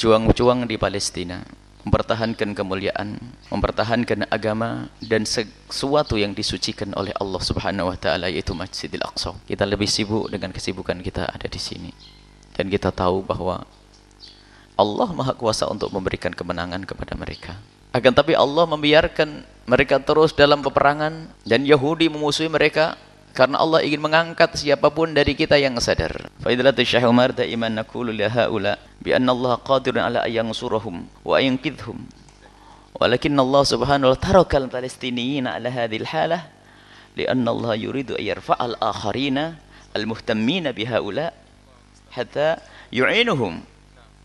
berjuang-juang di Palestina mempertahankan kemuliaan, mempertahankan agama dan sesuatu yang disucikan oleh Allah Subhanahu wa taala yaitu Masjidil Aqsa. Kita lebih sibuk dengan kesibukan kita ada di sini. Dan kita tahu bahwa Allah Maha Kuasa untuk memberikan kemenangan kepada mereka. Akan tapi Allah membiarkan mereka terus dalam peperangan dan Yahudi memusuhi mereka karena Allah ingin mengangkat siapapun dari kita yang sadar. Faidlatu Syekh Umar daiman naqulu li haula bi anna Allah qadirun ala ayang surahum wa ayanqidhum. Walakin Allah Subhanahu wa ta'ala tarakal Palestiniyin ala hadhihi al-halah لأن الله يريد أن يرفع الآخرين المهتمين بهؤلاء حتى يعينهم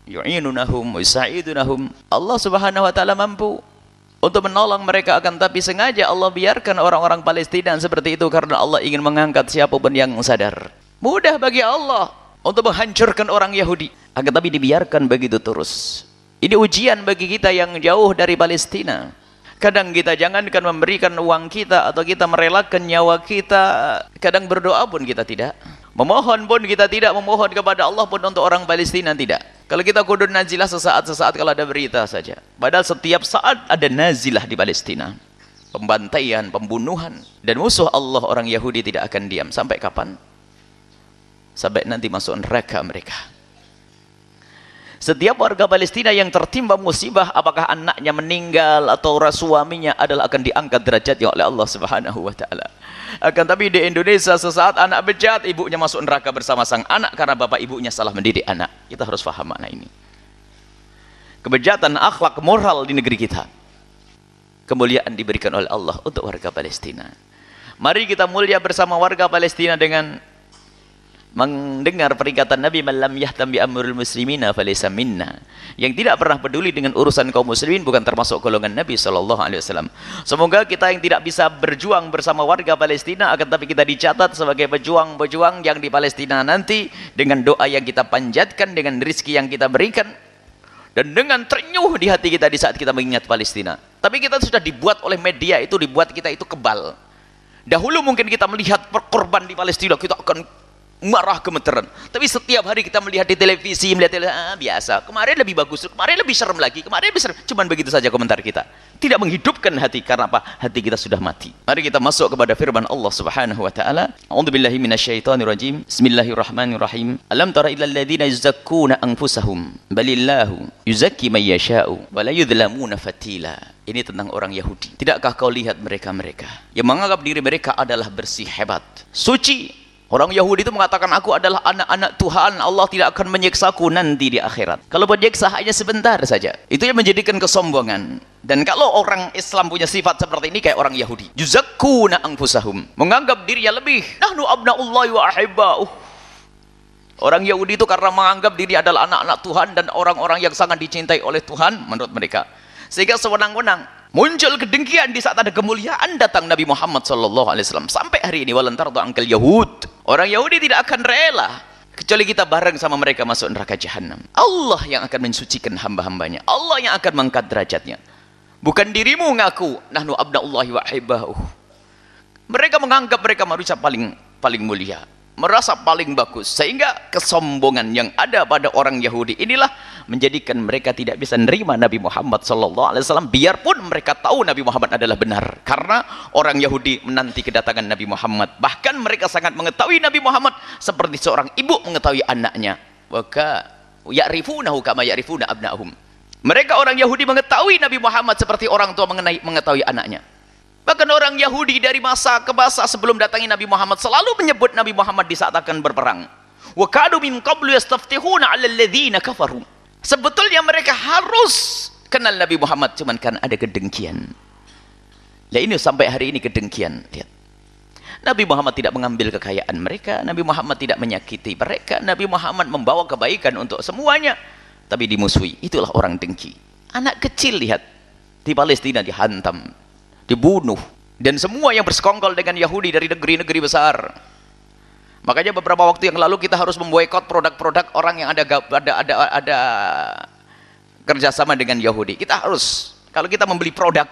يعينونهم ويساعدونهم Allah Subhanahu wa taala mampu untuk menolong mereka akan tapi sengaja Allah biarkan orang-orang Palestina seperti itu karena Allah ingin mengangkat siapa pun yang sadar. Mudah bagi Allah untuk menghancurkan orang Yahudi. Akan tapi dibiarkan begitu terus. Ini ujian bagi kita yang jauh dari Palestina. Kadang kita jangankan memberikan uang kita atau kita merelakan nyawa kita. Kadang berdoa pun kita tidak. Memohon pun kita tidak memohon kepada Allah pun untuk orang Palestina tidak. Kalau kita kudu nazilah sesaat-sesaat kalau ada berita saja. Padahal setiap saat ada nazilah di Palestina. Pembantaian, pembunuhan. Dan musuh Allah orang Yahudi tidak akan diam. Sampai kapan? Sampai nanti masuk neraka mereka. Setiap warga Palestina yang tertimpa musibah apakah anaknya meninggal atau suaminya adalah akan diangkat derajatnya oleh Allah Subhanahu wa taala. Akan tapi di Indonesia sesaat anak bejat, ibunya masuk neraka bersama sang anak karena bapak ibunya salah mendidik anak. Kita harus faham makna ini. Kebejatan akhlak moral di negeri kita. Kemuliaan diberikan oleh Allah untuk warga Palestina. Mari kita mulia bersama warga Palestina dengan mendengar peringatan Nabi malam yahtam amrul muslimina falaysa minna. Yang tidak pernah peduli dengan urusan kaum muslimin bukan termasuk golongan Nabi sallallahu alaihi wasallam. Semoga kita yang tidak bisa berjuang bersama warga Palestina akan tapi kita dicatat sebagai pejuang-pejuang yang di Palestina nanti dengan doa yang kita panjatkan dengan rizki yang kita berikan dan dengan ternyuh di hati kita di saat kita mengingat Palestina. Tapi kita sudah dibuat oleh media itu dibuat kita itu kebal. Dahulu mungkin kita melihat korban di Palestina kita akan marah gemeteran. Tapi setiap hari kita melihat di televisi, melihat televisi, ah, biasa. Kemarin lebih bagus, kemarin lebih serem lagi, kemarin lebih serem. Cuman begitu saja komentar kita. Tidak menghidupkan hati karena apa? Hati kita sudah mati. Mari kita masuk kepada firman Allah Subhanahu wa taala. A'udzubillahi minasyaitonirrajim. Bismillahirrahmanirrahim. Alam tara ilal ladzina yuzakkuna anfusahum balillahu yuzakki may yasha'u wa la yudlamuna fatila. Ini tentang orang Yahudi. Tidakkah kau lihat mereka-mereka yang menganggap diri mereka adalah bersih hebat, suci, Orang Yahudi itu mengatakan aku adalah anak-anak Tuhan, Allah tidak akan menyiksaku nanti di akhirat. Kalau menyiksa hanya sebentar saja. Itu yang menjadikan kesombongan. Dan kalau orang Islam punya sifat seperti ini kayak orang Yahudi. Yuzakkuna anfusahum. Menganggap dirinya lebih. Nahnu abna'ullahi wa ahibba'uh. Orang Yahudi itu karena menganggap diri adalah anak-anak Tuhan dan orang-orang yang sangat dicintai oleh Tuhan menurut mereka. Sehingga sewenang-wenang muncul kedengkian di saat ada kemuliaan datang Nabi Muhammad wasallam sampai hari ini walantar angkel Yahud Orang Yahudi tidak akan rela kecuali kita bareng sama mereka masuk neraka jahanam. Allah yang akan mensucikan hamba-hambanya. Allah yang akan mengangkat derajatnya. Bukan dirimu ngaku nahnu abdaullahi wa hibahu. Mereka menganggap mereka manusia paling paling mulia merasa paling bagus sehingga kesombongan yang ada pada orang Yahudi inilah menjadikan mereka tidak bisa menerima Nabi Muhammad sallallahu alaihi wasallam biarpun mereka tahu Nabi Muhammad adalah benar. Karena orang Yahudi menanti kedatangan Nabi Muhammad. Bahkan mereka sangat mengetahui Nabi Muhammad seperti seorang ibu mengetahui anaknya. Waka ya'rifunahu kama ya'rifuna mereka orang Yahudi mengetahui Nabi Muhammad seperti orang tua mengenai mengetahui anaknya. Bahkan orang Yahudi dari masa ke masa sebelum datangi Nabi Muhammad selalu menyebut Nabi Muhammad di saat akan berperang. Wa min qablu yastaftihuna 'ala alladhina kafaru. Sebetulnya mereka harus kenal Nabi Muhammad cuman kan ada kedengkian. Nah ini sampai hari ini kedengkian. Lihat. Nabi Muhammad tidak mengambil kekayaan mereka, Nabi Muhammad tidak menyakiti mereka, Nabi Muhammad membawa kebaikan untuk semuanya, tapi dimusuhi. Itulah orang dengki. Anak kecil lihat di Palestina dihantam, dibunuh dan semua yang bersekongkol dengan Yahudi dari negeri-negeri besar makanya beberapa waktu yang lalu kita harus memboikot produk-produk orang yang ada ada ada ada kerjasama dengan Yahudi kita harus kalau kita membeli produk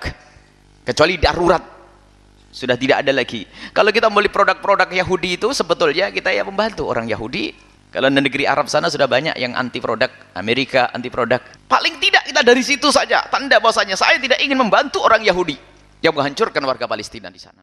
kecuali darurat sudah tidak ada lagi kalau kita membeli produk-produk Yahudi itu sebetulnya kita ya membantu orang Yahudi Kalau di negeri Arab sana sudah banyak yang anti produk, Amerika anti produk. Paling tidak kita dari situ saja tanda bahwasanya saya tidak ingin membantu orang Yahudi yang menghancurkan warga Palestina di sana.